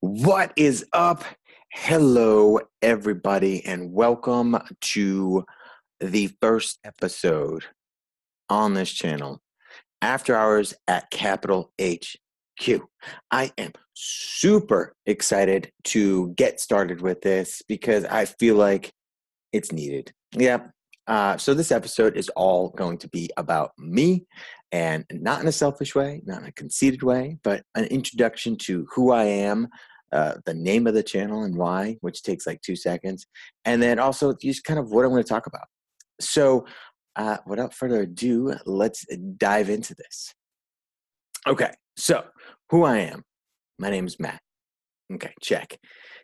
What is up? Hello, everybody, and welcome to the first episode on this channel, After Hours at Capital HQ. I am super excited to get started with this because I feel like it's needed. Yeah. Uh, so, this episode is all going to be about me and not in a selfish way, not in a conceited way, but an introduction to who I am, uh, the name of the channel and why, which takes like two seconds, and then also just kind of what I'm going to talk about. So, uh, without further ado, let's dive into this. Okay, so who I am. My name is Matt. Okay, check.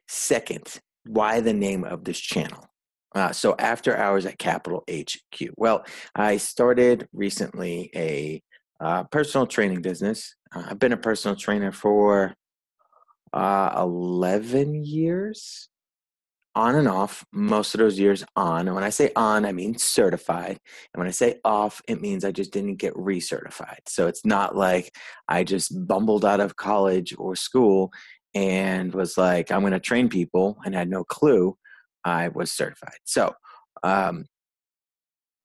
Second, why the name of this channel? Uh, so after hours at Capital HQ. Well, I started recently a uh, personal training business. Uh, I've been a personal trainer for uh, 11 years on and off, most of those years on. And when I say on, I mean certified. And when I say off, it means I just didn't get recertified. So it's not like I just bumbled out of college or school and was like, I'm going to train people and had no clue I was certified. So, um,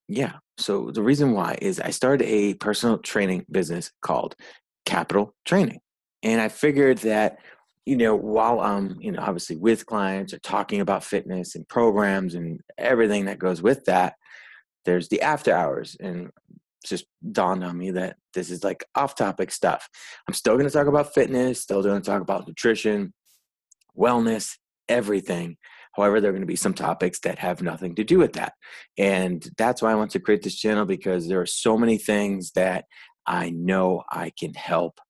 yeah. So the reason why is I started a personal training business called Capital Training. And I figured that you know, while I'm, you know, obviously with clients or talking about fitness and programs and everything that goes with that, there's the after hours. And just dawned on me that this is like off topic stuff. I'm still going to talk about fitness, still going to talk about nutrition, wellness, everything. However, there are going to be some topics that have nothing to do with that. And that's why I want to create this channel because there are so many things that I know I can help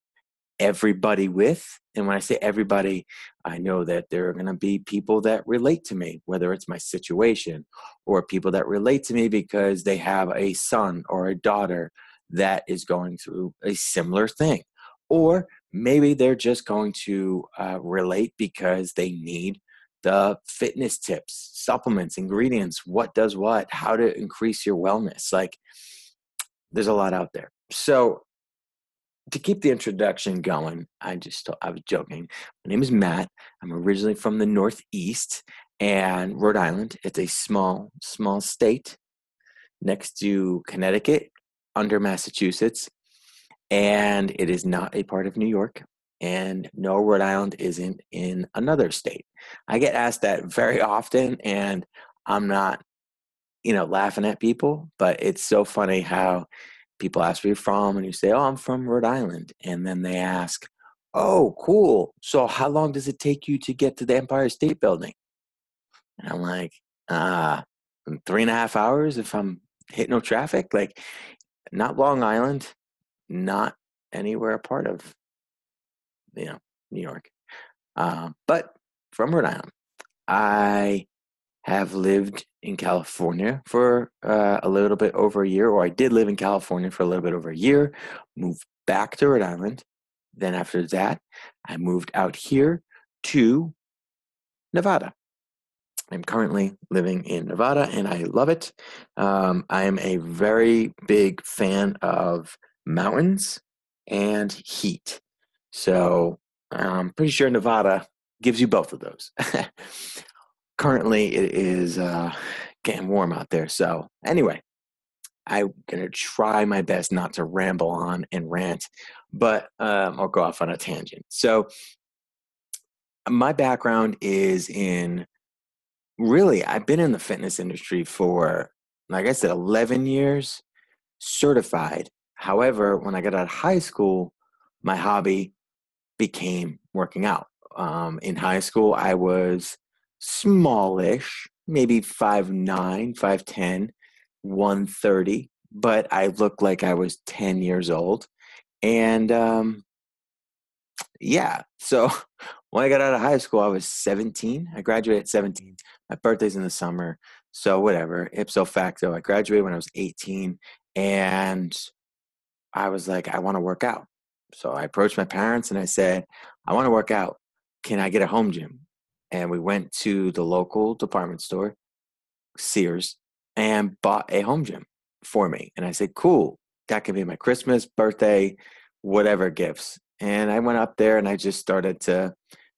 everybody with. And when I say everybody, I know that there are going to be people that relate to me, whether it's my situation or people that relate to me because they have a son or a daughter that is going through a similar thing. Or maybe they're just going to uh, relate because they need the fitness tips, supplements, ingredients, what does what, how to increase your wellness. Like, there's a lot out there. So, to keep the introduction going, I just I was joking. My name is Matt. I'm originally from the Northeast and Rhode Island. It's a small, small state next to Connecticut, under Massachusetts, and it is not a part of New York. And no, Rhode Island isn't in another state. I get asked that very often, and I'm not, you know, laughing at people, but it's so funny how people ask where you're from and you say oh i'm from rhode island and then they ask oh cool. So how long does it take you to get to the empire state building? And i'm like ah uh, three and a half hours if i'm hitting no traffic? Like not long island not anywhere a part of you know new york uh, but from rhode island i have lived in California for uh, a little bit over a year, or I did live in California for a little bit over a year, moved back to Rhode Island. Then after that, I moved out here to Nevada. I'm currently living in Nevada and I love it. Um, I am a very big fan of mountains and heat. So I'm pretty sure Nevada gives you both of those. currently it is uh, getting warm out there. So anyway, I'm gonna try my best not to ramble on and rant, but um, I'll go off on a tangent. So my background is in really I've been in the fitness industry for like I said 11 years certified. However, when I got out of high school, my hobby became working out. Um, in high school, I was smallish, maybe 5'9, 5'10, 130, but I looked like I was 10 years old. And um, yeah, so when I got out of high school, I was 17. I graduated at 17. My birthday's in the summer. So whatever, ipso facto, I graduated when I was 18. And I was like, I want to work out. So I approached my parents and I said, I want to work out. Can I get a home gym? and we went to the local department store, Sears, and bought a home gym. for me. And I said, cool, that can be my Christmas, birthday, whatever gifts. And I went up there and I just started to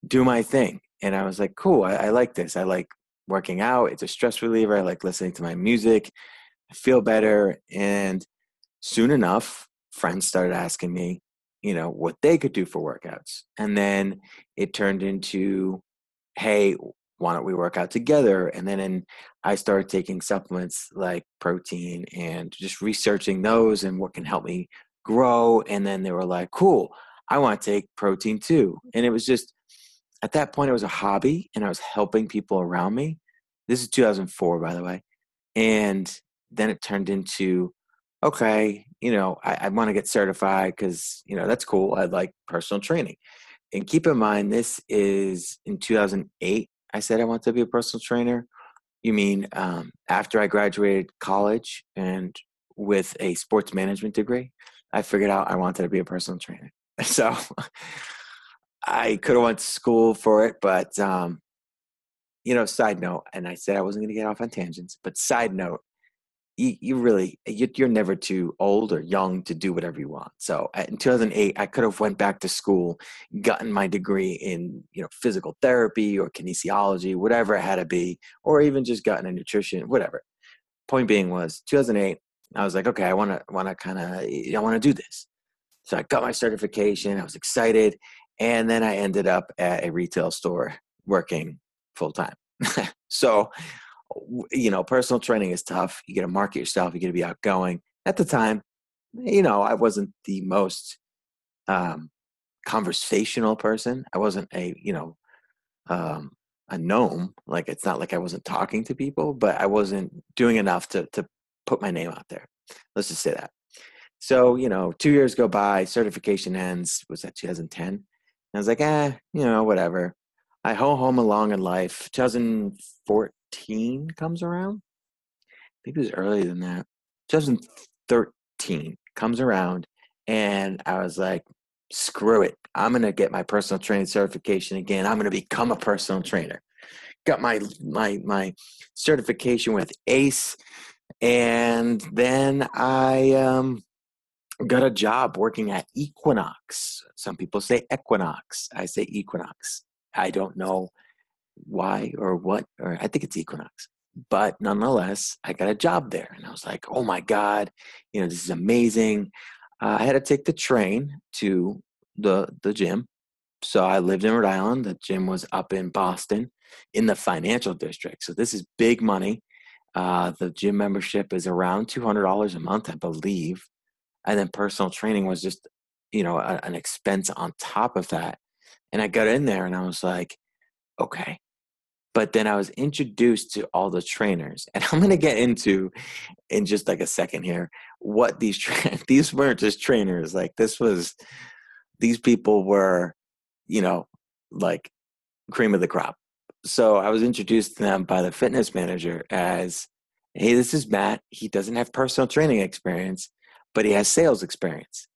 do my thing. And I was like, cool, I, I like this. I like working out. It's a stress reliever. I like listening to my music. I feel better. And soon enough, friends started asking me, you know, what they could do for workouts. And then it turned into, hey, why don't we work out together? And then in, I started taking supplements like protein and just researching those and what can help me grow. And then they were like, cool, I want to take protein too. And it was just, at that point, it was a hobby and I was helping people around me. This is 2004, by the way. And then it turned into, okay, you know, I, I want to get certified because, you know, that's cool. I like personal training. And keep in mind, this is in 2008. I said I want to be a personal trainer. You mean um, after I graduated college and with a sports management degree, I figured out I wanted to be a personal trainer. So I could have went to school for it, but um, you know, side note, and I said I wasn't going to get off on tangents, but side note, you, you really you, are never too old or young to do whatever you want. So uh, in 2008 i could have went back to school gotten my degree in you know physical therapy or kinesiology whatever it had to be or even just gotten a nutrition whatever. Point being was 2008 i was like okay i want to want to kind of i want to do this. So i got my certification i was excited and then i ended up at a retail store working full time. So you know, personal training is tough. You got to market yourself. You got to be outgoing. At the time, you know, I wasn't the most um, conversational person. I wasn't a, you know, um, a gnome. Like it's not like I wasn't talking to people, but I wasn't doing enough to to put my name out there. Let's just say that. So you know, two years go by, certification ends. Was that 2010? And I was like, eh, you know, whatever. I ho home along in life. 2014 comes around. Maybe it was earlier than that. 2013 comes around, and I was like, screw it. I'm going to get my personal training certification again. I'm going to become a personal trainer. Got my my my certification with ACE, and then I um, got a job working at Equinox. Some people say Equinox. I say Equinox. I don't know why or what, or I think it's Equinox. But nonetheless, I got a job there. And I was like, oh my God, you know, this is amazing. Uh, I had to take the train to the, the gym. So I lived in Rhode Island. The gym was up in Boston in the financial district. So this is big money. Uh, the gym membership is around $200 a month, I believe. And then personal training was just, you know, a, an expense on top of that. And I got in there and I was like, okay. But then I was introduced to all the trainers, and I'm going to get into in just like a second here what these tra- these weren't just trainers. Like this was these people were, you know, like cream of the crop. So I was introduced to them by the fitness manager as, "Hey, this is Matt. He doesn't have personal training experience, but he has sales experience."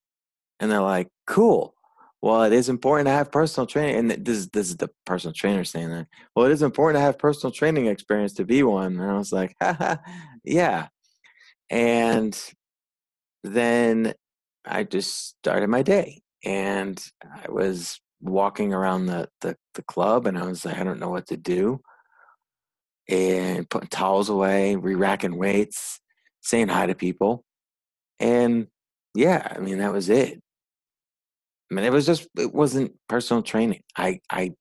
And they're like, "Cool." Well, it is important to have personal training. And this is, this is the personal trainer saying that. Well, it is important to have personal training experience to be one. And I was like, yeah. And then I just started my day and I was walking around the, the, the club and I was like, I don't know what to do. And putting towels away, re racking weights, saying hi to people. And yeah, I mean, that was it. I mean, it was just it wasn't personal training. I I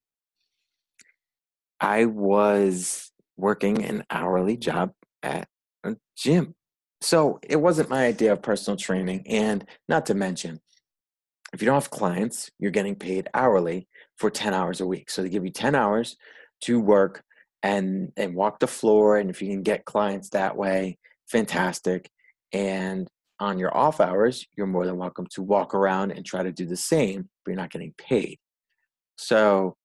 I was working an hourly job at a gym. So it wasn't my idea of personal training. And not to mention, if you don't have clients, you're getting paid hourly for 10 hours a week. So they give you 10 hours to work and and walk the floor. And if you can get clients that way, fantastic. And on your off hours, you're more than welcome to walk around and try to do the same, but you're not getting paid. So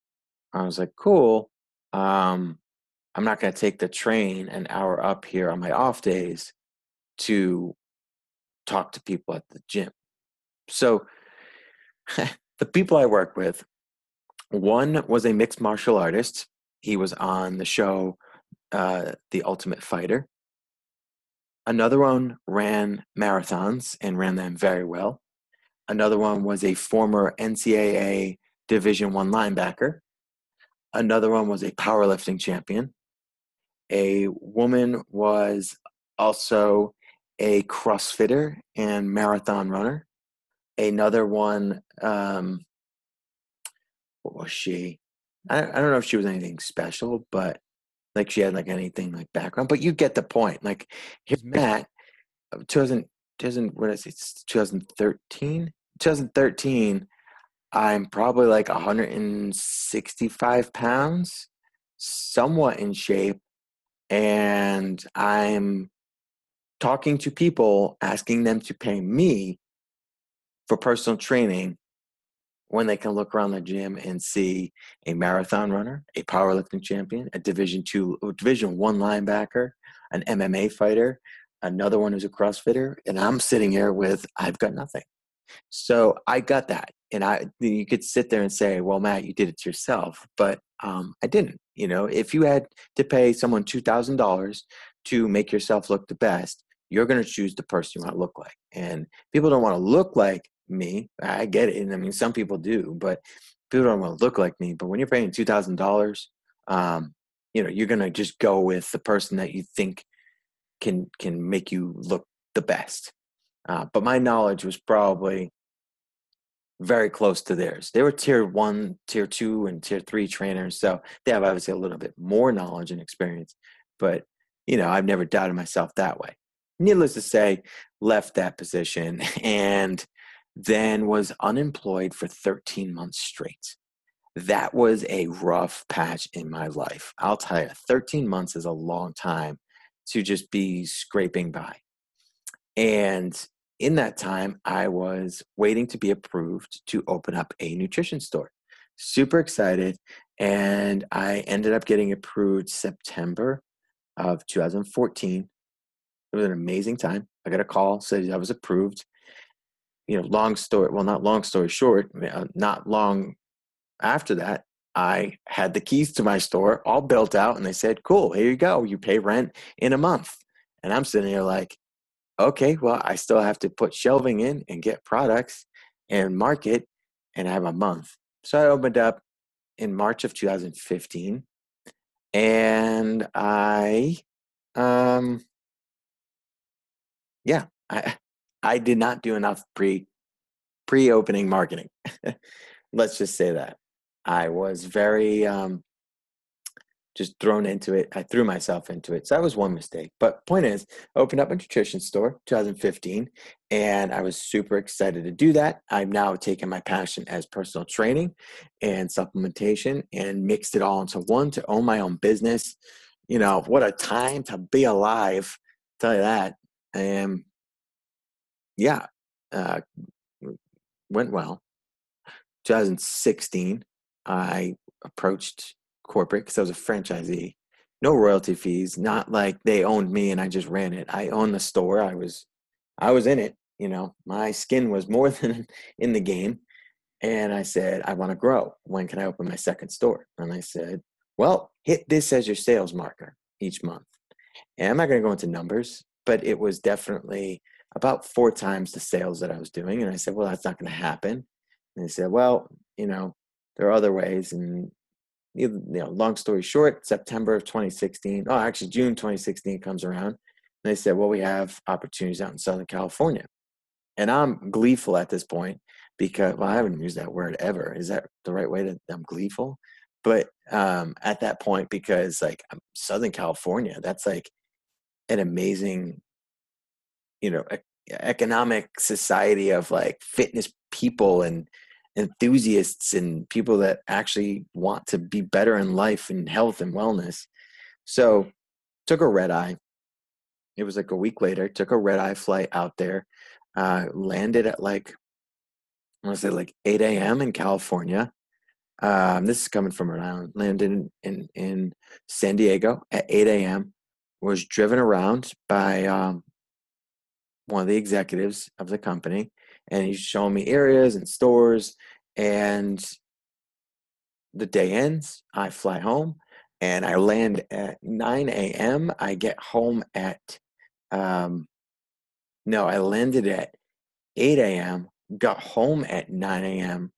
I was like, cool. Um, I'm not going to take the train an hour up here on my off days to talk to people at the gym. So the people I work with, one was a mixed martial artist. He was on the show uh, The Ultimate Fighter. Another one ran marathons and ran them very well. Another one was a former NCAA Division One linebacker. Another one was a powerlifting champion. A woman was also a CrossFitter and marathon runner. Another one, um, what was she? I, I don't know if she was anything special, but like she had like anything like background. But you get the point. Like here's Matt, uh, 2000, 2000 what is it? 2013. 2013. I'm probably like 165 pounds, somewhat in shape, and I'm talking to people, asking them to pay me for personal training when they can look around the gym and see a marathon runner, a powerlifting champion, a division two, division one linebacker, an MMA fighter, another one who's a CrossFitter, and I'm sitting here with I've got nothing. So I got that, and I you could sit there and say, "Well, Matt, you did it yourself," but um, I didn't. You know, if you had to pay someone two thousand dollars to make yourself look the best, you're going to choose the person you want to look like. And people don't want to look like me. I get it. And I mean, some people do, but people don't want to look like me. But when you're paying two thousand dollars, um, you know, you're going to just go with the person that you think can can make you look the best. Uh, but my knowledge was probably very close to theirs. They were tier one, tier two, and tier three trainers, so they have obviously a little bit more knowledge and experience. But you know, I've never doubted myself that way. Needless to say, left that position and then was unemployed for 13 months straight. That was a rough patch in my life. I'll tell you, 13 months is a long time to just be scraping by. And in that time, I was waiting to be approved to open up a nutrition store. Super excited. And I ended up getting approved September of 2014. It was an amazing time. I got a call, said I was approved. You know, long story, well, not long story short, uh, not long after that, I had the keys to my store all built out, and they said, Cool, here you go. You pay rent in a month. And I'm sitting here like, okay, well, I still have to put shelving in and get products and market, and I have a month. So I opened up in March of 2015, and I, um, yeah, I, I did not do enough pre pre opening marketing. Let's just say that I was very um, just thrown into it. I threw myself into it. So that was one mistake. But point is, I opened up a nutrition store 2015 and I was super excited to do that. I've now taken my passion as personal training and supplementation and mixed it all into one to own my own business. You know, what a time to be alive. I'll tell you that. And yeah, uh, went well. 2016, I approached corporate because I was a franchisee. No royalty fees, not like they owned me and I just ran it. I owned the store. I was I was in it, you know. My skin was more than in the game. And I said, I want to grow. When can I open my second store? And I said, Well, hit this as your sales marker each month. And I'm not going to go into numbers, but it was definitely about four times the sales that I was doing. And I said, Well, that's not going to happen. And they said, Well, you know, there are other ways. And you know, long story short, September of 2016, oh, actually June 2016 comes around, and they said, well, we have opportunities out in Southern California. And I'm gleeful at this point because, well, I haven't used that word ever. Is that the right way to, I'm gleeful? But um, at that point, because like Southern California, that's like an amazing, you know, economic society of like fitness people and enthusiasts and people that actually want to be better in life and health and wellness. So took a red eye. It was like a week later, took a red eye flight out there, uh, landed at like, I want to say like 8 a.m. in California. Um, this is coming from Rhode Island. Landed in, in, in San Diego at 8 a.m. Was driven around by um, one of the executives of the company and he's showing me areas and stores and the day ends i fly home and i land at 9 a.m i get home at Um, no, I landed at 8 a.m., got home at 9 a.m.,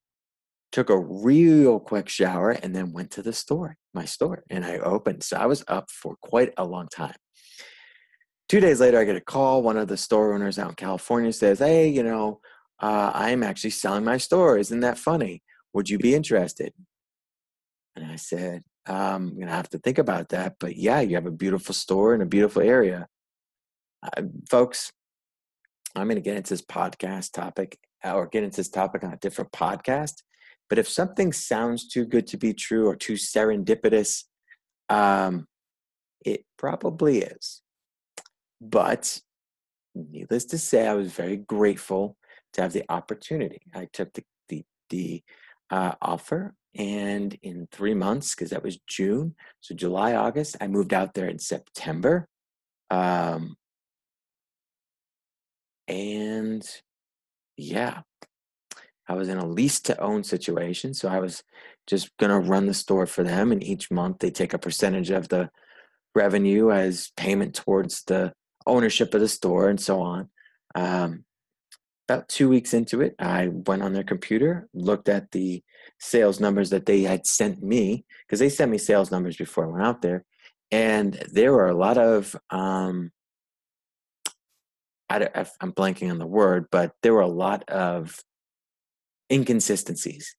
took a real quick shower, and then went to the store, my store, and I opened. So I was up for quite a long time. Two days later, I get a call. One of the store owners out in California says, Hey, you know, uh, I'm actually selling my store. Isn't that funny? Would you be interested? And I said, um, I'm going to have to think about that. But yeah, you have a beautiful store in a beautiful area. Uh, folks, I'm going to get into this podcast topic or get into this topic on a different podcast. But if something sounds too good to be true or too serendipitous, um, it probably is. But needless to say, I was very grateful to have the opportunity. I took the the, the uh, offer, and in three months, because that was June, so July, August, I moved out there in September. Um, and yeah, I was in a lease to own situation. So I was just going to run the store for them. And each month they take a percentage of the revenue as payment towards the ownership of the store and so on. Um, about two weeks into it, I went on their computer, looked at the sales numbers that they had sent me, because they sent me sales numbers before I went out there. And there were a lot of um, I, am blanking on the word, but there were a lot of inconsistencies.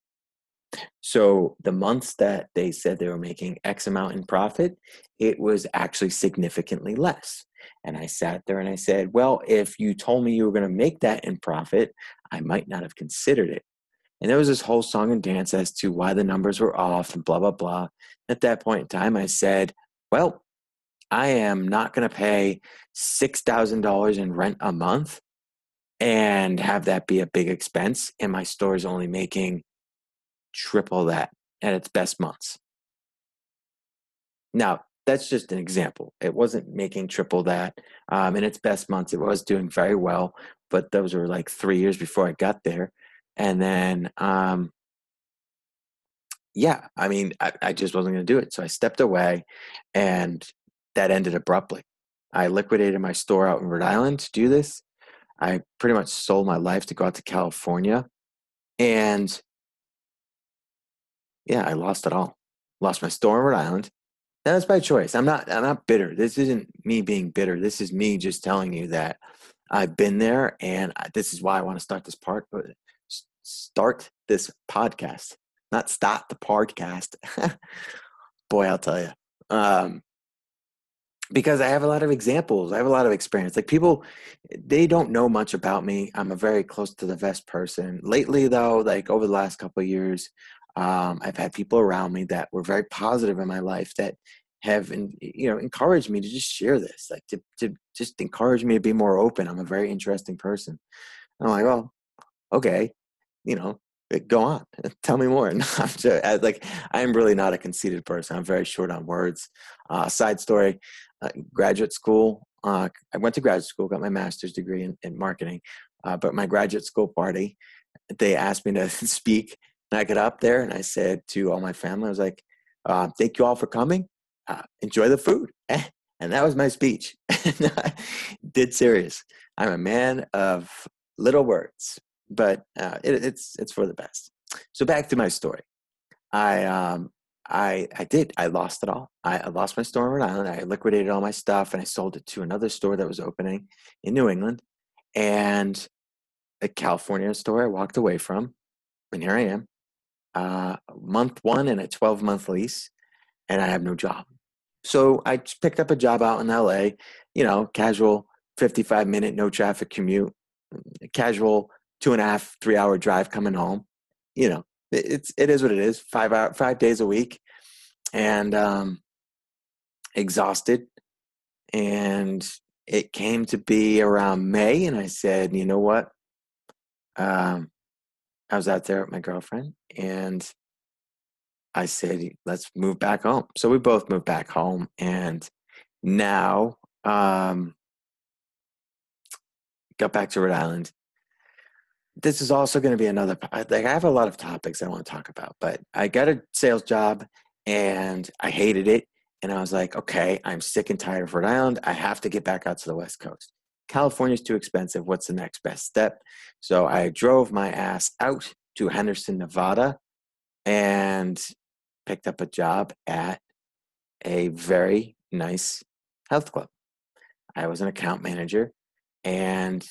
So the months that they said they were making X amount in profit, it was actually significantly less. And I sat there and I said, well, if you told me you were going to make that in profit, I might not have considered it. And there was this whole song and dance as to why the numbers were off and blah, blah, blah. At that point in time, I said, well, I am not going to pay $6,000 in rent a month and have that be a big expense. And my store is only making triple that at its best months. Now, that's just an example. It wasn't making triple that. Um, in its best months, it was doing very well, but those were like three years before I got there. And then, um, yeah, I mean, I, I just wasn't going to do it. So I stepped away and that ended abruptly. I liquidated my store out in Rhode Island to do this. I pretty much sold my life to go out to California. And yeah, I lost it all. Lost my store in Rhode Island. That was by choice. I'm not I'm not bitter. This isn't me being bitter. This is me just telling you that I've been there and this is why I want to start this part start this podcast. Not start the podcast. Boy, I'll tell you. Um, because I have a lot of examples. I have a lot of experience. Like people, they don't know much about me. I'm a very close to the vest person. Lately, though, like over the last couple of years, um, I've had people around me that were very positive in my life that have, you know, encouraged me to just share this, like to to just encourage me to be more open. I'm a very interesting person. And I'm like, well, okay, you know, go on tell me more And just, like i'm really not a conceited person i'm very short on words uh, side story uh, graduate school. Uh, I went to graduate school, got my master's degree in, in marketing. Uh, but my graduate school party, they asked me to speak. And I got up there and I said to all my family, I was like, uh, thank you all for coming. Uh, enjoy the food. And that was my speech. Did serious. I'm a man of little words, but uh, it, it's, it's for the best. So back to my story. I um, I I did. I lost it all. I, I, lost my store in Rhode Island. I liquidated all my stuff and I sold it to another store that was opening in New England, and a California store I walked away from, and here I am, uh, month one and a twelve month lease, and I have no job. So I picked up a job out in LA. You know, casual fifty five minute no traffic commute, casual two and a half three hour drive coming home. You know, it's it is what it is. Five hour, five days a week, and um, exhausted. And it came to be around May, and I said, you know what? Um, I was out there with my girlfriend, and I said, let's move back home. So we both moved back home, and now um, got back to Rhode Island this is also going to be another like i have a lot of topics i want to talk about but i got a sales job and i hated it and I was like, okay, I'm sick and tired of Rhode Island. I have to get back out to the West Coast. California's too expensive. What's the next best step? So I drove my ass out to Henderson, Nevada, and picked up a job at a very nice health club. I was an account manager, and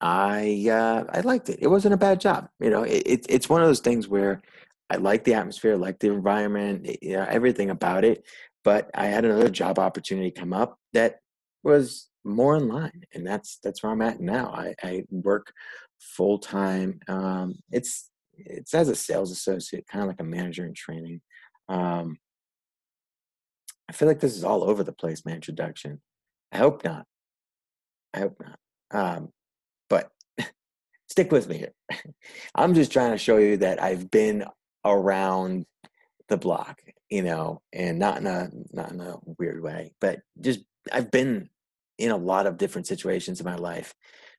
I uh, I liked it. It wasn't a bad job. You know, it, it, it's one of those things where I like the atmosphere, like the environment, you know, everything about it. But I had another job opportunity come up that was more in line, and that's that's where I'm at now. I, I work full time. Um, it's it's as a sales associate, kind of like a manager in training. Um, I feel like this is all over the place, my introduction. I hope not. I hope not. Um, but stick with me here. I'm just trying to show you that I've been around the block, you know, and not in a not in a weird way, but just I've been in a lot of different situations in my life,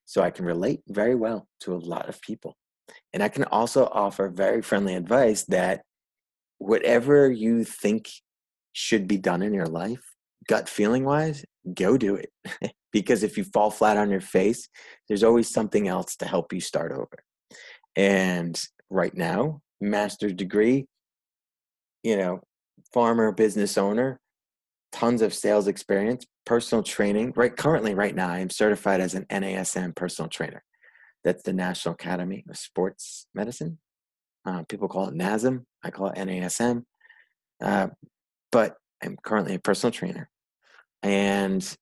so I can relate very well to a lot of people, and I can also offer very friendly advice that whatever you think should be done in your life, gut feeling wise, go do it. because if you fall flat on your face, there's always something else to help you start over. And right now, master's degree, you know, farmer, business owner, tons of sales experience, personal training. Right currently, right now, I'm certified as an NASM personal trainer. That's the National Academy of Sports Medicine. Uh, people call it NASM. I call it NASM. Uh, but I'm currently a personal trainer. And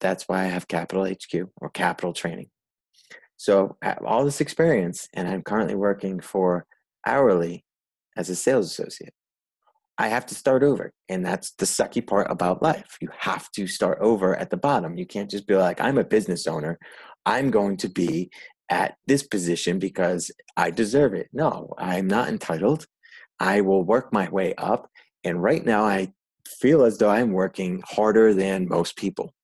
that's why I have Capital HQ or Capital Training. So I have all this experience, and I'm currently working for hourly as a sales associate. I have to start over. And that's the sucky part about life. You have to start over at the bottom. You can't just be like, I'm a business owner. I'm going to be at this position because I deserve it. No, I'm not entitled. I will work my way up. And right now, I feel as though I'm working harder than most people.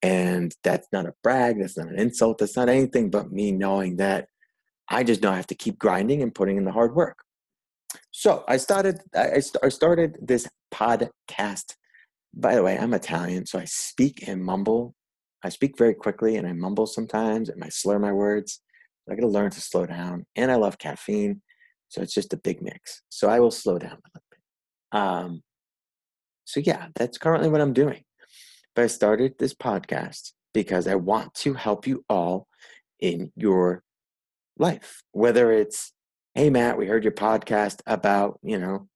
And that's not a brag, that's not an insult, that's not anything but me knowing that I just know I have to keep grinding and putting in the hard work. So I started I started this podcast. By the way, I'm Italian, so I speak and mumble. I speak very quickly and I mumble sometimes and I slur my words. I got to learn to slow down. And I love caffeine, so it's just a big mix. So I will slow down a little bit. Um, so yeah, that's currently what I'm doing. But I started this podcast because I want to help you all in your life. Whether it's, hey, Matt, we heard your podcast about, you know,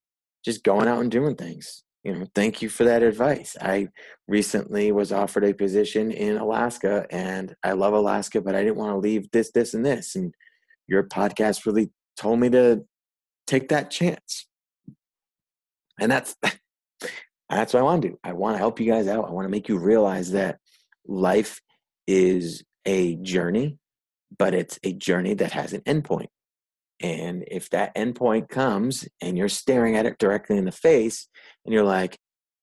just going out and doing things. You know, thank you for that advice. I recently was offered a position in Alaska and I love Alaska, but I didn't want to leave this, this, and this. And your podcast really told me to take that chance. And that's that's what I want to do. I want to help you guys out. I want to make you realize that life is a journey, but it's a journey that has an endpoint. And if that endpoint comes and you're staring at it directly in the face and you're like,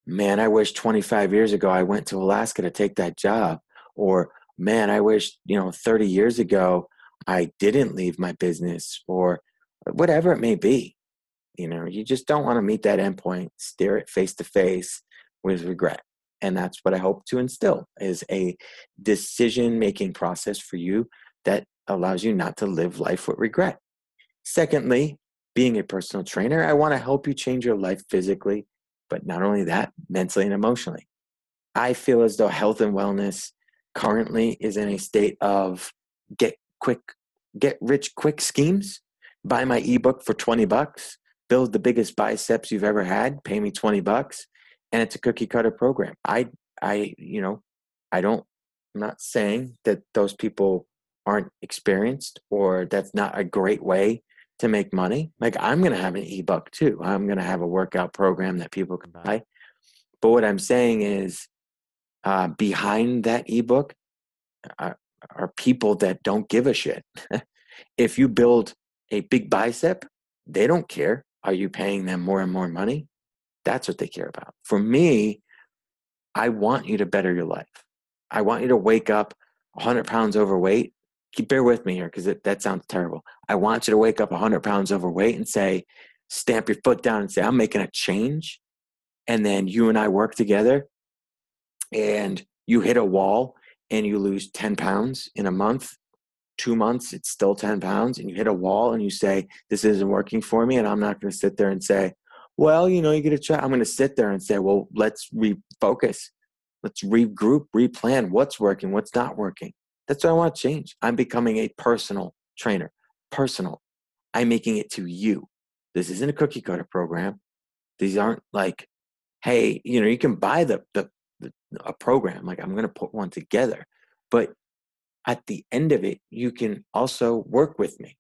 man, I wish 25 years ago I went to Alaska to take that job. Or, man, I wish, you know, 30 years ago I didn't leave my business or whatever it may be. You know, you just don't want to meet that endpoint, stare it face to face with regret. And that's what I hope to instill is a decision making process for you that allows you not to live life with regret. Secondly, being a personal trainer, I want to help you change your life physically, but not only that, mentally and emotionally. I feel as though health and wellness currently is in a state of get quick, get rich quick schemes. Buy my ebook for 20 bucks build the biggest biceps you've ever had pay me 20 bucks and it's a cookie cutter program i i you know i don't i'm not saying that those people aren't experienced or that's not a great way to make money like i'm going to have an ebook too i'm going to have a workout program that people can buy but what i'm saying is uh, behind that ebook are, are people that don't give a shit if you build a big bicep they don't care are you paying them more and more money? That's what they care about. For me, I want you to better your life. I want you to wake up 100 pounds overweight. Keep bear with me here because that sounds terrible. I want you to wake up 100 pounds overweight and say, stamp your foot down and say, I'm making a change. and then you and I work together and you hit a wall and you lose 10 pounds in a month, two months, it's still 10 pounds, and you hit a wall and you say, This isn't working for me. And I'm not going to sit there and say, Well, you know, you get a try. I'm going to sit there and say, Well, let's refocus. Let's regroup, replan what's working, what's not working. That's what I want to change. I'm becoming a personal trainer. Personal. I'm making it to you. This isn't a cookie cutter program. These aren't like, hey, you know, you can buy the, the, the a program. Like I'm going to put one together, but at the end of it, you can also work with me.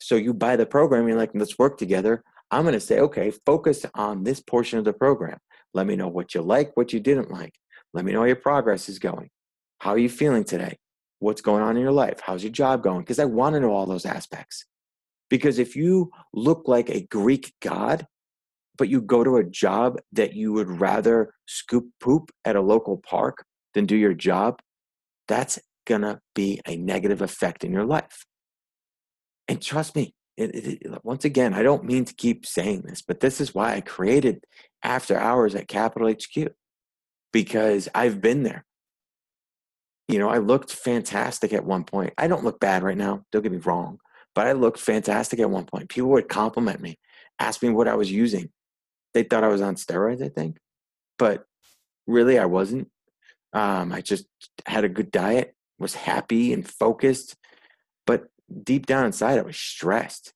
So you buy the program, you're like, let's work together. I'm going to say, okay, focus on this portion of the program. Let me know what you like, what you didn't like. Let me know how your progress is going. How are you feeling today? What's going on in your life? How's your job going? Because I want to know all those aspects. Because if you look like a Greek god, but you go to a job that you would rather scoop poop at a local park than do your job, that's going to be a negative effect in your life. And trust me, it, it, once again, I don't mean to keep saying this, but this is why I created After Hours at Capital HQ because I've been there. You know, I looked fantastic at one point. I don't look bad right now, don't get me wrong, but I looked fantastic at one point. People would compliment me, ask me what I was using. They thought I was on steroids, I think, but really I wasn't. Um, I just had a good diet, was happy and focused, but deep down inside, I was stressed.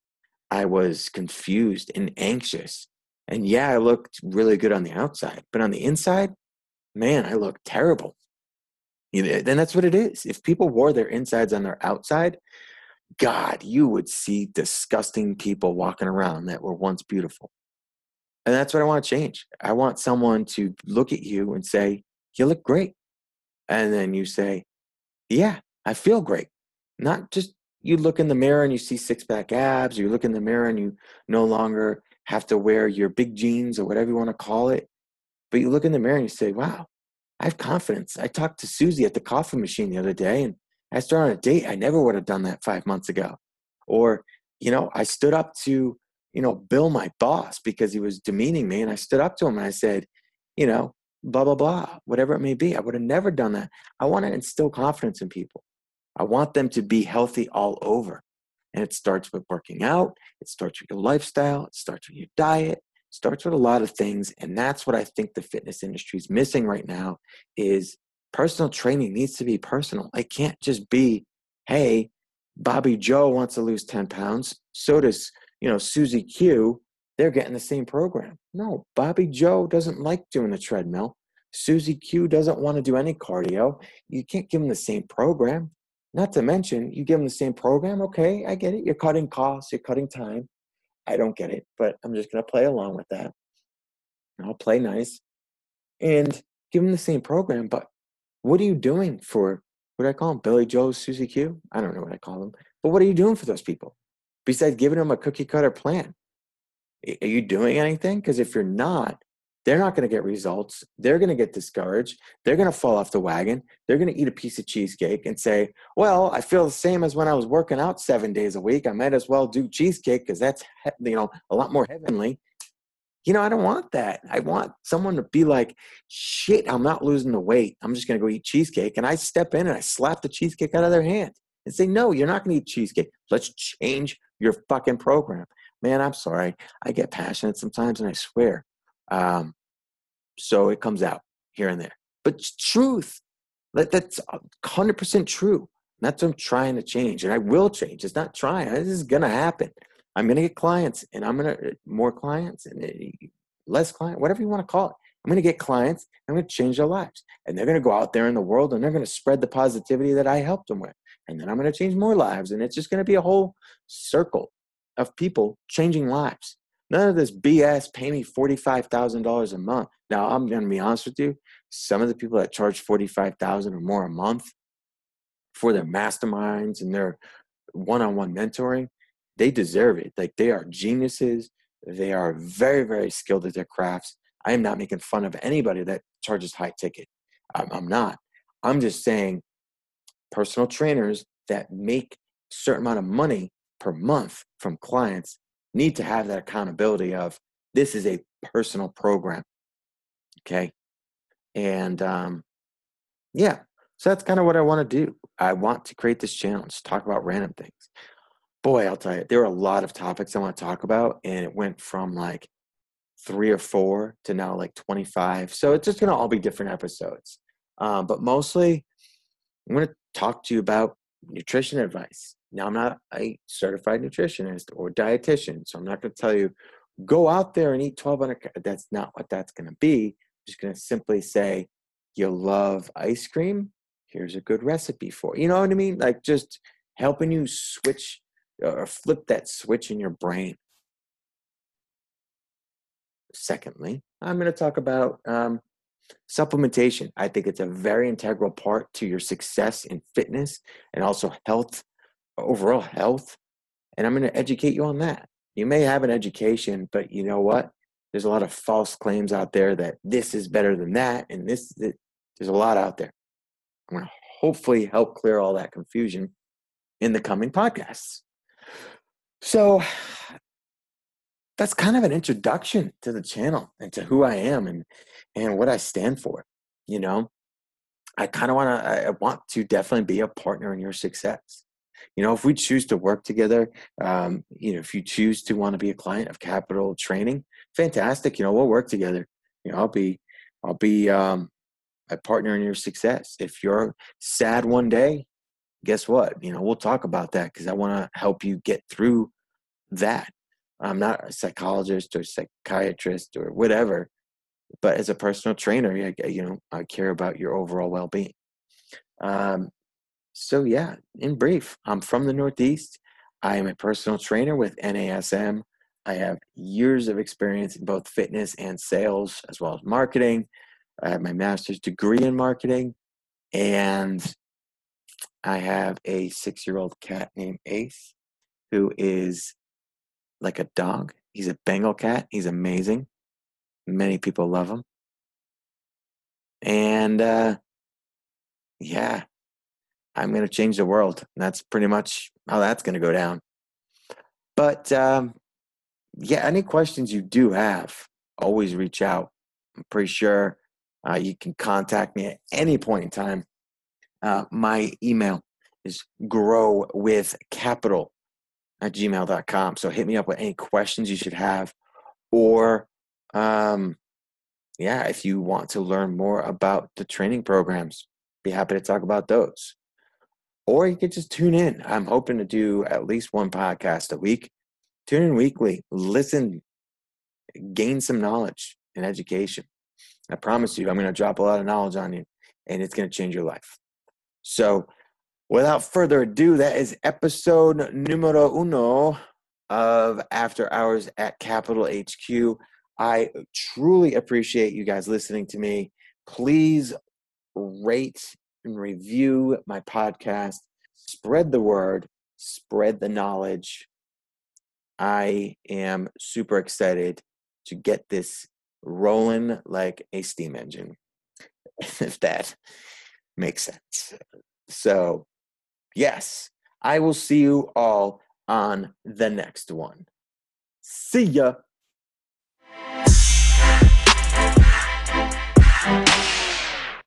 I was confused and anxious. And yeah, I looked really good on the outside, but on the inside, man, I looked terrible. You know, then that's what it is. If people wore their insides on their outside, God, you would see disgusting people walking around that were once beautiful. And that's what I want to change. I want someone to look at you and say, You look great. And then you say, Yeah, I feel great. Not just you look in the mirror and you see six pack abs, or you look in the mirror and you no longer have to wear your big jeans or whatever you want to call it. But you look in the mirror and you say, Wow, I have confidence. I talked to Susie at the coffee machine the other day and I started on a date. I never would have done that five months ago. Or, you know, I stood up to you know, Bill, my boss, because he was demeaning me. And I stood up to him and I said, you know, blah, blah, blah, whatever it may be. I would have never done that. I want to instill confidence in people. I want them to be healthy all over. And it starts with working out, it starts with your lifestyle, it starts with your diet, starts with a lot of things. And that's what I think the fitness industry is missing right now is personal training needs to be personal. It can't just be, hey, Bobby Joe wants to lose 10 pounds. So does you know, Susie Q, they're getting the same program. No, Bobby Joe doesn't like doing the treadmill. Susie Q doesn't want to do any cardio. You can't give them the same program. Not to mention, you give them the same program. Okay, I get it. You're cutting costs, you're cutting time. I don't get it, but I'm just going to play along with that. I'll play nice and give them the same program. But what are you doing for what do I call them? Billy Joe, Susie Q? I don't know what I call them. But what are you doing for those people? besides giving them a cookie cutter plan? Are you doing anything? Because if you're not, they're not going to get results. They're going to get discouraged. They're going to fall off the wagon. They're going to eat a piece of cheesecake and say, Well, I feel the same as when I was working out seven days a week. I might as well do cheesecake because that's, you know, a lot more heavenly. You know, I don't want that. I want someone to be like, Shit, I'm not losing the weight. I'm just going to go eat cheesecake. And I step in and I slap the cheesecake out of their hand and say, No, you're not going to eat cheesecake. Let's change your fucking program. Man, I'm sorry. I get passionate sometimes and I swear. Um, so it comes out here and there. But truth, that, that's 100% true. That's what I'm trying to change. And I will change. It's not trying. This is going to happen. I'm going to get clients and I'm going to, more clients and uh, less client, whatever you want to call it. I'm going to get clients. I'm going to change their lives. And they're going to go out there in the world and they're going to spread the positivity that I helped them with and then I'm going to change more lives. And it's just going to be a whole circle of people changing lives. None of this BS, pay me $45,000 a month. Now, I'm going to be honest with you. Some of the people that charge 45000 or more a month for their masterminds and their one on one mentoring, they deserve it. Like they are geniuses. They are very, very skilled at their crafts. I am not making fun of anybody that charges high ticket. I'm, I'm not. I'm just saying personal trainers that make certain amount of money per month from clients need to have that accountability of this is a personal program. Okay. And um, yeah, so that's kind of what I want to do. I want to create this channel, just talk about random things. Boy, I'll tell you, there are a lot of topics I want to talk about, and it went from like three or four to now like 25. So it's just going to all be different episodes. Um, but mostly, I'm going to talk to you about nutrition advice. Now, I'm not a certified nutritionist or dietitian, so I'm not going to tell you go out there and eat 1200. That's not what that's going to be. I'm just going to simply say, you love ice cream? Here's a good recipe for it. You know what I mean? Like just helping you switch or flip that switch in your brain. Secondly, I'm going to talk about um, supplementation. I think it's a very integral part to your success in fitness and also health, overall health. And I'm going to educate you on that. You may have an education, but you know what? There's a lot of false claims out there that this is better than that, and this, this there's a lot out there. I'm going to hopefully help clear all that confusion in the coming podcasts. So that's kind of an introduction to the channel and to who I am and and what I stand for. You know, I kind of want to I want to definitely be a partner in your success. You know, if we choose to work together, um, you know, if you choose to want to be a client of Capital Training, fantastic. You know, we'll work together. You know, I'll be I'll be um, a partner in your success. If you're sad one day, guess what? You know, we'll talk about that because I want to help you get through that. I'm not a psychologist or psychiatrist or whatever, but as a personal trainer, you know, I care about your overall well-being. Um, so yeah, in brief, I'm from the Northeast. I am a personal trainer with NASM. I have years of experience in both fitness and sales, as well as marketing. I have my master's degree in marketing, and I have a six year old cat named Ace who is like a dog. He's a Bengal cat. He's amazing. Many people love him. And uh, yeah, I'm going to change the world. And That's pretty much how that's going to go down. But um, yeah, any questions you do have, always reach out. I'm pretty sure uh, you can contact me at any point in time. Uh, my email is grow with capital at gmail.com. So hit me up with any questions you should have. Or, um, yeah, if you want to learn more about the training programs, be happy to talk about those. Or you could just tune in. I'm hoping to do at least one podcast a week. Tune in weekly, listen, gain some knowledge and education. I promise you, I'm going to drop a lot of knowledge on you and it's going to change your life. So, without further ado, that is episode numero uno of After Hours at Capital HQ. I truly appreciate you guys listening to me. Please rate and review my podcast. Spread the word, spread the knowledge. I am super excited to get this rolling like a steam engine, if that makes sense. So, yes, I will see you all on the next one. See ya.